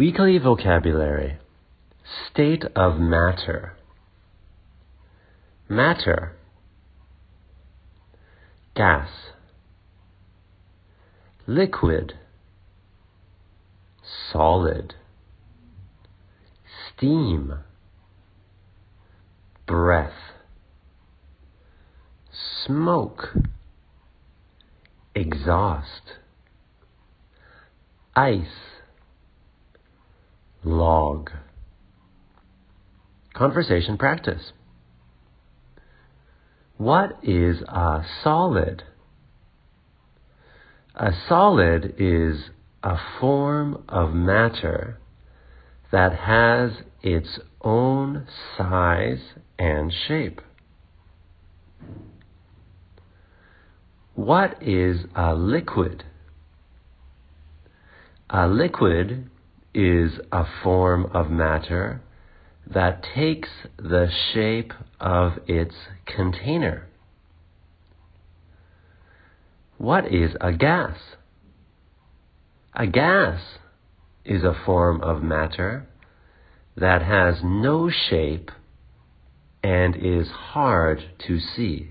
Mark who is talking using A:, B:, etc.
A: Weekly vocabulary State of matter. Matter. Gas. Liquid. Solid. Steam. Breath. Smoke. Exhaust. Ice log. Conversation practice. What is a solid? A solid is a form of matter that has its own size and shape. What is a liquid? A liquid is a form of matter that takes the shape of its container. What is a gas? A gas is a form of matter that has no shape and is hard to see.